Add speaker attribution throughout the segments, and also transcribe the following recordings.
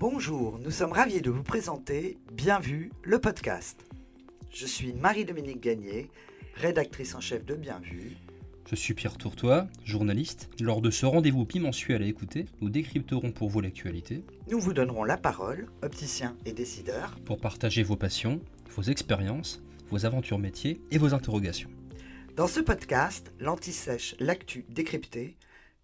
Speaker 1: Bonjour, nous sommes ravis de vous présenter Bien vu, le podcast. Je suis Marie-Dominique Gagné, rédactrice en chef de Bien vu.
Speaker 2: Je suis Pierre Tourtois, journaliste. Lors de ce rendez-vous bimensuel à écouter, nous décrypterons pour vous l'actualité.
Speaker 1: Nous vous donnerons la parole, opticiens et décideurs,
Speaker 2: pour partager vos passions, vos expériences, vos aventures métiers et vos interrogations.
Speaker 1: Dans ce podcast, l'anti-sèche, l'actu décrypté,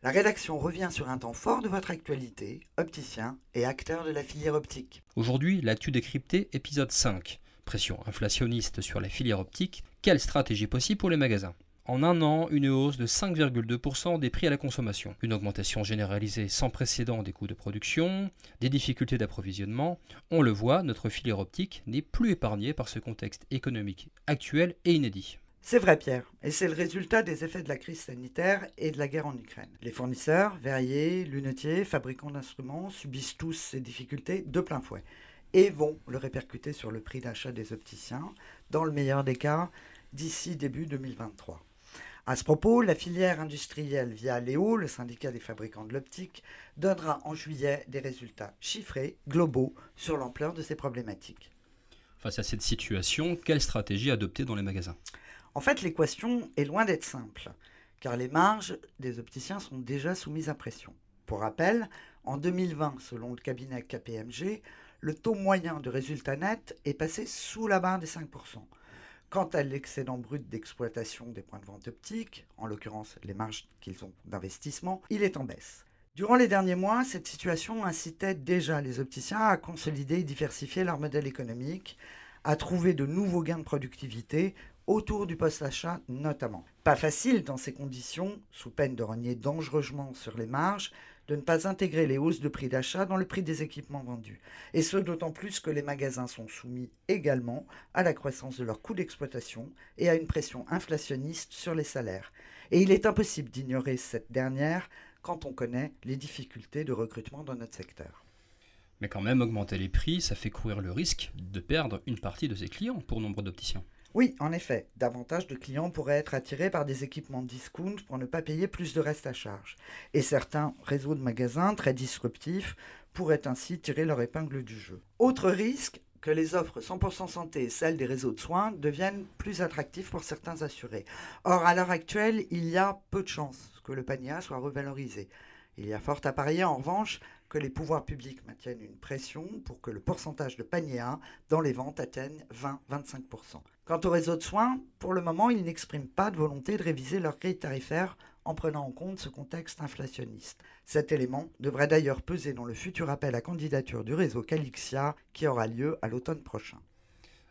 Speaker 1: la rédaction revient sur un temps fort de votre actualité, opticien et acteur de la filière optique.
Speaker 2: Aujourd'hui, l'actu décrypté, épisode 5. Pression inflationniste sur la filière optique, quelle stratégie possible pour les magasins? En un an, une hausse de 5,2% des prix à la consommation, une augmentation généralisée sans précédent des coûts de production, des difficultés d'approvisionnement. On le voit, notre filière optique n'est plus épargnée par ce contexte économique actuel et inédit.
Speaker 1: C'est vrai Pierre, et c'est le résultat des effets de la crise sanitaire et de la guerre en Ukraine. Les fournisseurs, verriers, lunetiers, fabricants d'instruments subissent tous ces difficultés de plein fouet et vont le répercuter sur le prix d'achat des opticiens, dans le meilleur des cas, d'ici début 2023. À ce propos, la filière industrielle via Léo, le syndicat des fabricants de l'optique, donnera en juillet des résultats chiffrés, globaux, sur l'ampleur de ces problématiques.
Speaker 2: Face à cette situation, quelle stratégie adopter dans les magasins?
Speaker 1: En fait, l'équation est loin d'être simple, car les marges des opticiens sont déjà soumises à pression. Pour rappel, en 2020, selon le cabinet KPMG, le taux moyen de résultat net est passé sous la barre des 5%. Quant à l'excédent brut d'exploitation des points de vente optiques, en l'occurrence les marges qu'ils ont d'investissement, il est en baisse. Durant les derniers mois, cette situation incitait déjà les opticiens à consolider et diversifier leur modèle économique, à trouver de nouveaux gains de productivité autour du post-achat notamment. Pas facile dans ces conditions, sous peine de renier dangereusement sur les marges, de ne pas intégrer les hausses de prix d'achat dans le prix des équipements vendus. Et ce d'autant plus que les magasins sont soumis également à la croissance de leurs coûts d'exploitation et à une pression inflationniste sur les salaires. Et il est impossible d'ignorer cette dernière quand on connaît les difficultés de recrutement dans notre secteur.
Speaker 2: Mais quand même, augmenter les prix, ça fait courir le risque de perdre une partie de ses clients pour nombre d'opticiens.
Speaker 1: Oui, en effet, davantage de clients pourraient être attirés par des équipements discount pour ne pas payer plus de reste à charge. Et certains réseaux de magasins très disruptifs pourraient ainsi tirer leur épingle du jeu. Autre risque, que les offres 100% santé et celles des réseaux de soins deviennent plus attractives pour certains assurés. Or, à l'heure actuelle, il y a peu de chances que le panier soit revalorisé. Il y a fort à parier en revanche que les pouvoirs publics maintiennent une pression pour que le pourcentage de panier A dans les ventes atteigne 20-25%. Quant au réseau de soins, pour le moment, ils n'expriment pas de volonté de réviser leur grille tarifaire en prenant en compte ce contexte inflationniste. Cet élément devrait d'ailleurs peser dans le futur appel à candidature du réseau Calixia qui aura lieu à l'automne prochain.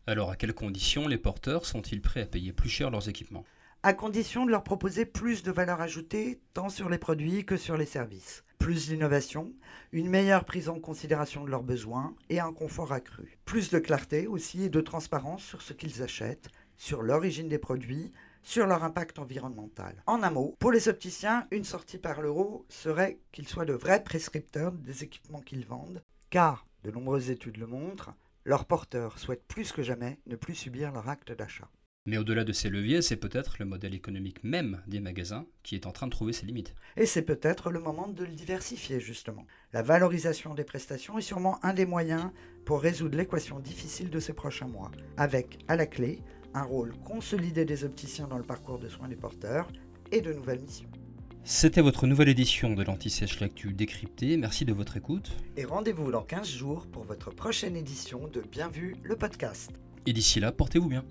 Speaker 2: Alors à quelles conditions les porteurs sont-ils prêts à payer plus cher leurs équipements?
Speaker 1: À condition de leur proposer plus de valeur ajoutée tant sur les produits que sur les services. Plus d'innovation, une meilleure prise en considération de leurs besoins et un confort accru. Plus de clarté aussi et de transparence sur ce qu'ils achètent, sur l'origine des produits, sur leur impact environnemental. En un mot, pour les opticiens, une sortie par l'euro serait qu'ils soient de vrais prescripteurs des équipements qu'ils vendent, car, de nombreuses études le montrent, leurs porteurs souhaitent plus que jamais ne plus subir leur acte d'achat.
Speaker 2: Mais au-delà de ces leviers, c'est peut-être le modèle économique même des magasins qui est en train de trouver ses limites.
Speaker 1: Et c'est peut-être le moment de le diversifier, justement. La valorisation des prestations est sûrement un des moyens pour résoudre l'équation difficile de ces prochains mois, avec, à la clé, un rôle consolidé des opticiens dans le parcours de soins des porteurs et de nouvelles missions.
Speaker 2: C'était votre nouvelle édition de l'Anti-Sèche L'actu décrypté. Merci de votre écoute.
Speaker 1: Et rendez-vous dans 15 jours pour votre prochaine édition de Bien vu le podcast.
Speaker 2: Et d'ici là, portez-vous bien.